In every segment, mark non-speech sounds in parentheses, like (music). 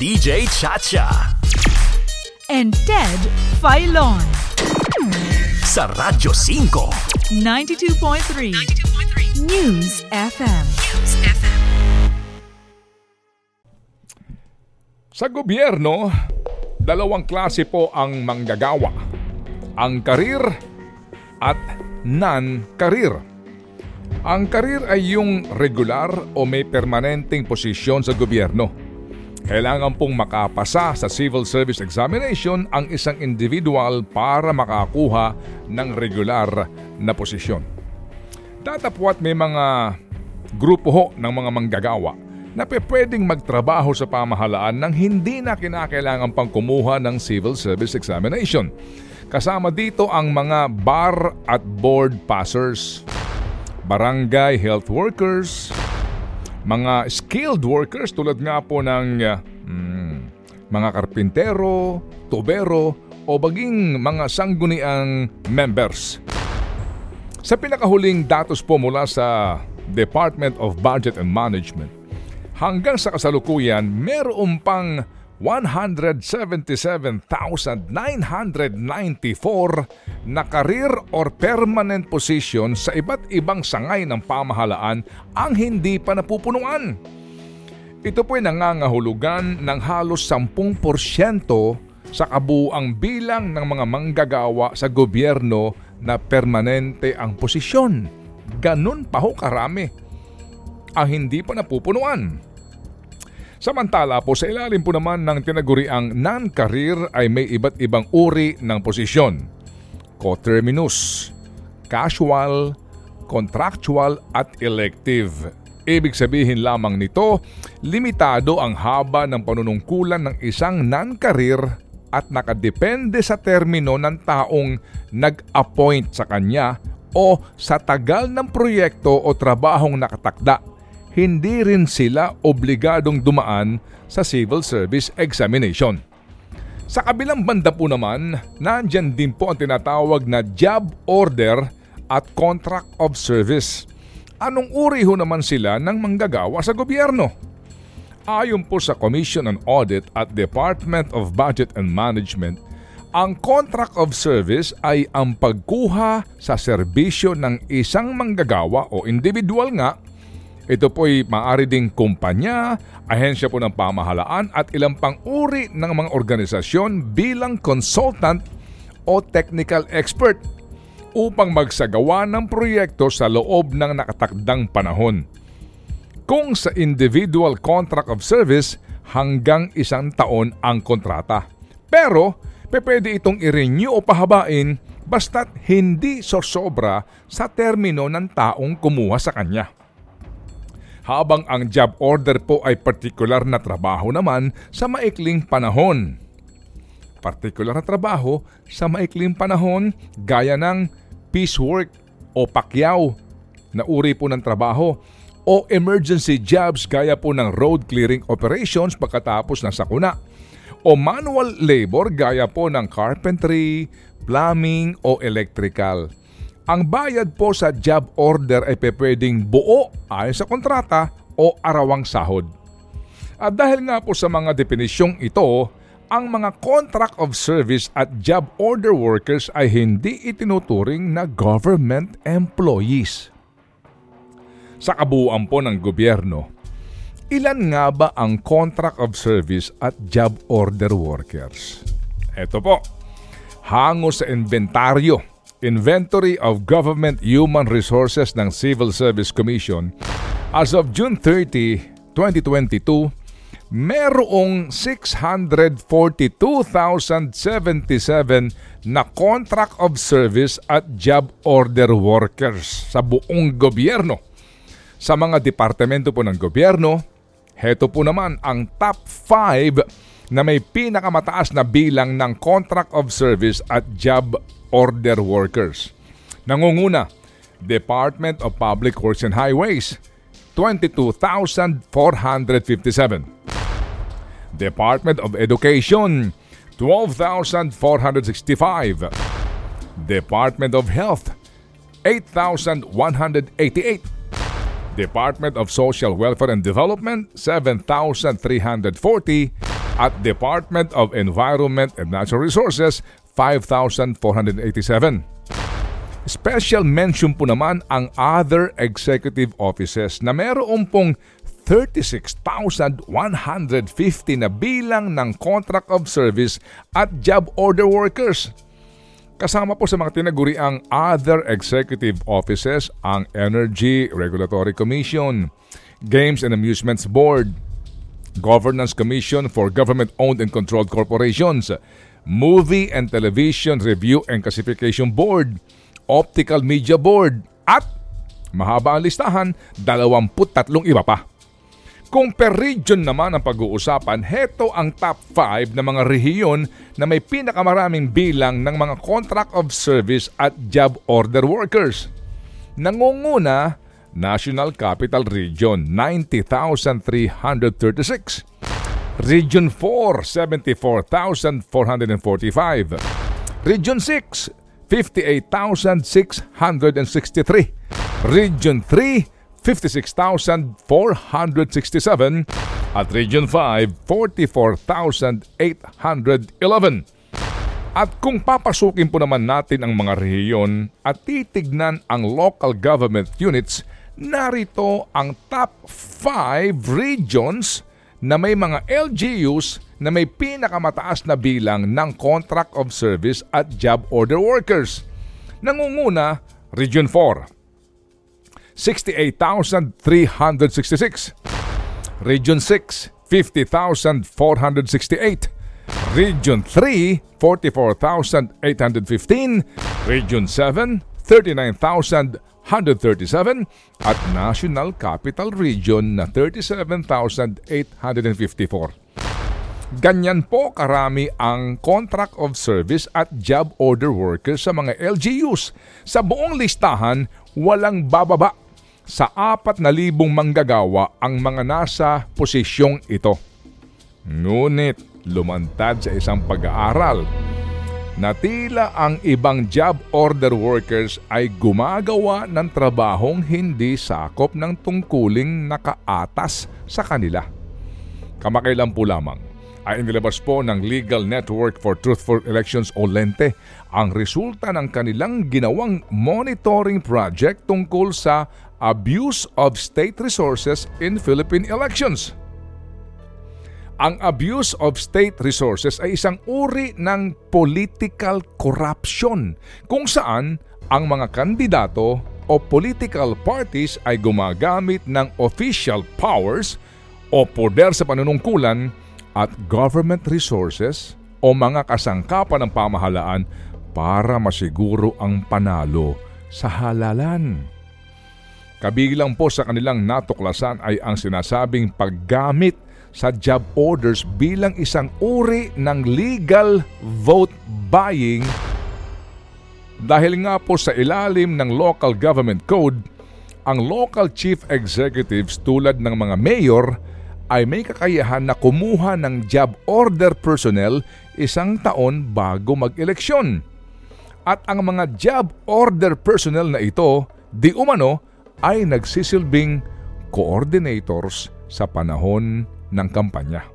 DJ Chacha. and Ted Filon. Sa Radyo 5. 92.3 News FM. Sa gobyerno, dalawang klase po ang manggagawa. Ang karir at non-karir. Ang karir ay yung regular o may permanenteng posisyon sa gobyerno. Kailangan pong makapasa sa civil service examination ang isang individual para makakuha ng regular na posisyon. Datapwat may mga grupo ho ng mga manggagawa na pwedeng magtrabaho sa pamahalaan nang hindi na kinakailangan pang kumuha ng civil service examination. Kasama dito ang mga bar at board passers, barangay health workers, mga skilled workers tulad nga po ng uh, mm, mga karpintero, tubero o baging mga sangguniang members. Sa pinakahuling datos po mula sa Department of Budget and Management, hanggang sa kasalukuyan, meron pang 177,994 na career or permanent position sa iba't ibang sangay ng pamahalaan ang hindi pa napupunuan. Ito po'y nangangahulugan ng halos 10% sa kabuang bilang ng mga manggagawa sa gobyerno na permanente ang posisyon. Ganun pa ho karami ang hindi pa napupunuan. Samantala po sa ilalim po naman ng tinaguriang non-career ay may iba't ibang uri ng posisyon. Coterminus, casual, contractual at elective. Ibig sabihin lamang nito, limitado ang haba ng panunungkulan ng isang non-career at nakadepende sa termino ng taong nag-appoint sa kanya o sa tagal ng proyekto o trabahong nakatakda hindi rin sila obligadong dumaan sa civil service examination. Sa kabilang banda po naman, nandyan din po ang tinatawag na job order at contract of service. Anong uri ho naman sila ng manggagawa sa gobyerno? Ayon po sa Commission on Audit at Department of Budget and Management, ang contract of service ay ang pagkuha sa serbisyo ng isang manggagawa o individual nga ito po'y maaari ding kumpanya, ahensya po ng pamahalaan at ilang pang uri ng mga organisasyon bilang consultant o technical expert upang magsagawa ng proyekto sa loob ng nakatakdang panahon. Kung sa individual contract of service, hanggang isang taon ang kontrata. Pero, pwede itong i-renew o pahabain basta't hindi sosobra sa termino ng taong kumuha sa kanya habang ang job order po ay partikular na trabaho naman sa maikling panahon. Partikular na trabaho sa maikling panahon gaya ng piecework o pakyaw na uri po ng trabaho o emergency jobs gaya po ng road clearing operations pagkatapos ng sakuna o manual labor gaya po ng carpentry, plumbing o electrical. Ang bayad po sa job order ay pwedeng buo ayon sa kontrata o arawang sahod. At dahil nga po sa mga depinisyong ito, ang mga contract of service at job order workers ay hindi itinuturing na government employees. Sa kabuuan po ng gobyerno, ilan nga ba ang contract of service at job order workers? Ito po, hango sa inventaryo Inventory of Government Human Resources ng Civil Service Commission, as of June 30, 2022, merong 642,077 na contract of service at job order workers sa buong gobyerno. Sa mga departamento po ng gobyerno, heto po naman ang top 5 na may pinakamataas na bilang ng contract of service at job order workers. Nangunguna, Department of Public Works and Highways, 22,457. Department of Education, 12,465. Department of Health, 8,188. Department of Social Welfare and Development, 7,340. At Department of Environment and Natural Resources, 5,487. Special mention po naman ang other executive offices na meron pong 36,150 na bilang ng contract of service at job order workers. Kasama po sa mga tinaguriang other executive offices ang Energy Regulatory Commission, Games and Amusements Board, Governance Commission for Government-Owned and Controlled Corporations, Movie and Television Review and Classification Board, Optical Media Board, at mahaba ang listahan, 23 iba pa. Kung per region naman ang pag-uusapan, heto ang top 5 na mga rehiyon na may pinakamaraming bilang ng mga contract of service at job order workers. Nangunguna, National Capital Region, 90,336. Region 4, 74,445. Region 6, 58,663. Region 3, 56,467 at Region 5, 44,811. At kung papasukin po naman natin ang mga rehiyon at titignan ang local government units, narito ang top 5 regions na may mga LGUs na may pinakamataas na bilang ng contract of service at job order workers. Nangunguna, Region 4, 68,366. Region 6, 50,468. Region 3, 44,815. Region 7, 39,137. At National Capital Region na 37,854. Ganyan po karami ang contract of service at job order workers sa mga LGUs. Sa buong listahan, walang bababa sa 4,000 manggagawa ang mga nasa posisyong ito. Ngunit lumantad sa isang pag-aaral na tila ang ibang job order workers ay gumagawa ng trabahong hindi sakop ng tungkuling nakaatas sa kanila. Kamakailan po lamang ay inilabas po ng Legal Network for Truthful Elections o LENTE ang resulta ng kanilang ginawang monitoring project tungkol sa abuse of state resources in Philippine elections. Ang abuse of state resources ay isang uri ng political corruption kung saan ang mga kandidato o political parties ay gumagamit ng official powers o poder sa panunungkulan at government resources o mga kasangkapan ng pamahalaan para masiguro ang panalo sa halalan. Kabilang po sa kanilang natuklasan ay ang sinasabing paggamit sa job orders bilang isang uri ng legal vote buying dahil nga po sa ilalim ng local government code, ang local chief executives tulad ng mga mayor ay may kakayahan na kumuha ng job order personnel isang taon bago mag-eleksyon. At ang mga job order personnel na ito, di umano, ay nagsisilbing coordinators sa panahon ng kampanya.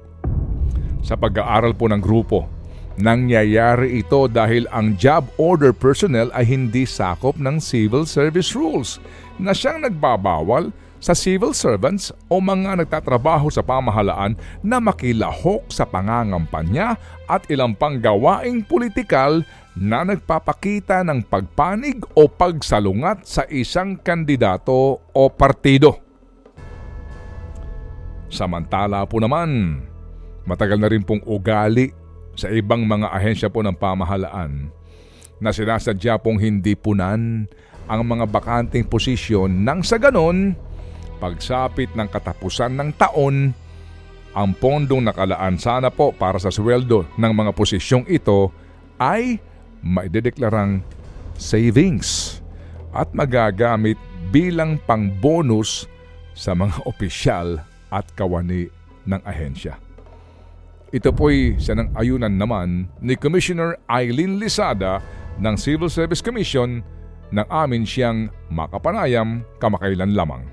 Sa pag-aaral po ng grupo, nangyayari ito dahil ang job order personnel ay hindi sakop ng civil service rules na siyang nagbabawal sa civil servants o mga nagtatrabaho sa pamahalaan na makilahok sa pangangampanya at ilang pang gawaing politikal na nagpapakita ng pagpanig o pagsalungat sa isang kandidato o partido. Samantala po naman, matagal na rin pong ugali sa ibang mga ahensya po ng pamahalaan na sinasadya pong hindi punan ang mga bakanting posisyon nang sa ganon pagsapit ng katapusan ng taon, ang pondong nakalaan sana po para sa sweldo ng mga posisyong ito ay maidedeklarang savings at magagamit bilang pang-bonus sa mga (laughs) opisyal at kawani ng ahensya. Ito po'y ng ayunan naman ni Commissioner Eileen Lisada ng Civil Service Commission nang amin siyang makapanayam kamakailan lamang.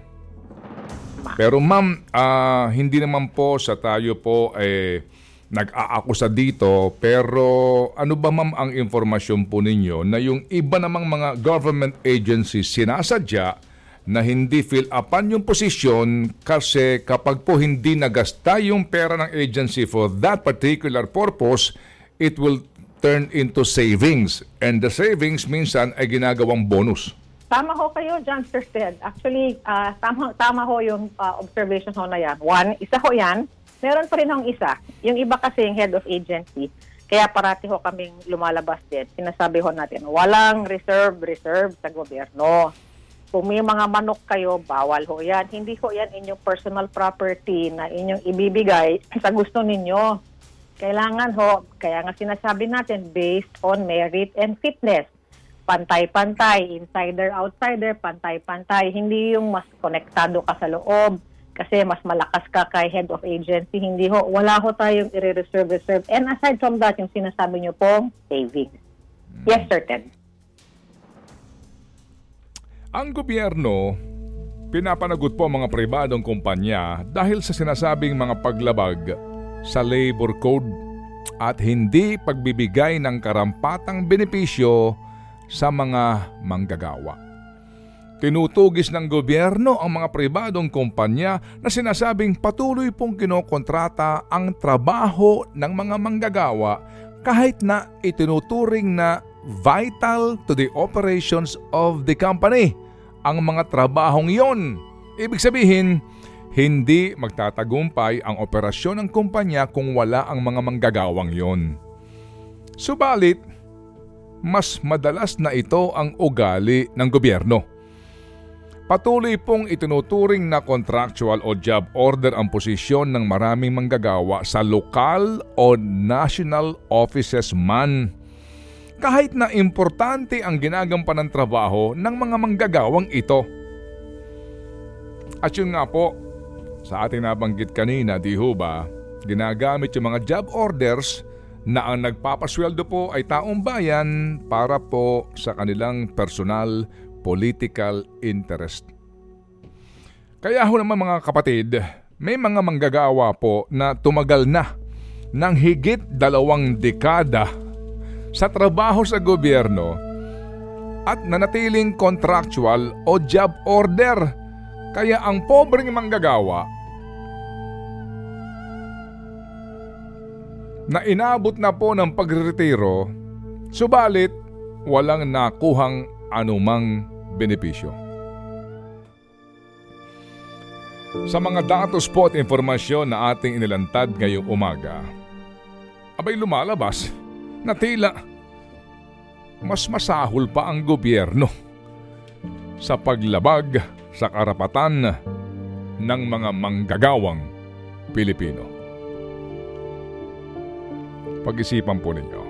Pero ma'am, uh, hindi naman po sa tayo po eh, nag-aakusa dito pero ano ba ma'am ang informasyon po ninyo na yung iba namang mga government agencies sinasadya na hindi fill upan yung posisyon kasi kapag po hindi nagasta yung pera ng agency for that particular purpose, it will turn into savings. And the savings minsan ay ginagawang bonus. Tama ho kayo dyan, Sir Ted. Actually, ah, tama, tama ho yung ah, observation ho na yan. One, isa ho yan. Meron pa rin hong isa. Yung iba kasi yung head of agency. Kaya parati ho kaming lumalabas din. Sinasabi ho natin, walang reserve, reserve sa gobyerno. Kung may mga manok kayo, bawal ho yan. Hindi ho yan inyong personal property na inyong ibibigay (clears throat) sa gusto ninyo. Kailangan ho, kaya nga sinasabi natin, based on merit and fitness pantay-pantay, insider-outsider, pantay-pantay. Hindi yung mas konektado ka sa loob kasi mas malakas ka kay head of agency. Hindi ho, wala ho tayong i-reserve-reserve. And aside from that, yung sinasabi nyo pong savings. Yes, sir, Ted. Ang gobyerno, pinapanagot po mga pribadong kumpanya dahil sa sinasabing mga paglabag sa labor code at hindi pagbibigay ng karampatang benepisyo sa mga manggagawa. Tinutugis ng gobyerno ang mga pribadong kumpanya na sinasabing patuloy pong kinokontrata ang trabaho ng mga manggagawa kahit na itinuturing na vital to the operations of the company ang mga trabahong yon. Ibig sabihin, hindi magtatagumpay ang operasyon ng kumpanya kung wala ang mga manggagawang yon. Subalit, mas madalas na ito ang ugali ng gobyerno. Patuloy pong itinuturing na contractual o job order ang posisyon ng maraming manggagawa sa lokal o national offices man kahit na importante ang ginagampanan trabaho ng mga manggagawang ito. At yun nga po, sa ating nabanggit kanina, di ho ba, ginagamit yung mga job orders na ang nagpapasweldo po ay taong bayan para po sa kanilang personal political interest. Kaya ho naman mga kapatid, may mga manggagawa po na tumagal na ng higit dalawang dekada sa trabaho sa gobyerno at nanatiling contractual o job order. Kaya ang pobreng manggagawa na inabot na po ng pagretiro, subalit walang nakuhang anumang benepisyo. Sa mga datos po at informasyon na ating inilantad ngayong umaga, abay lumalabas na tila mas masahol pa ang gobyerno sa paglabag sa karapatan ng mga manggagawang Pilipino. Pag-isipan po ninyo.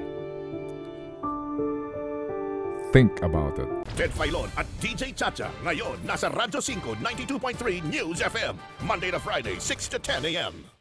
Think about it. Ted Filon at DJ Chacha. Ngayon, nasa Radyo 5, 92.3 News FM. Monday to Friday, 6 to 10 a.m.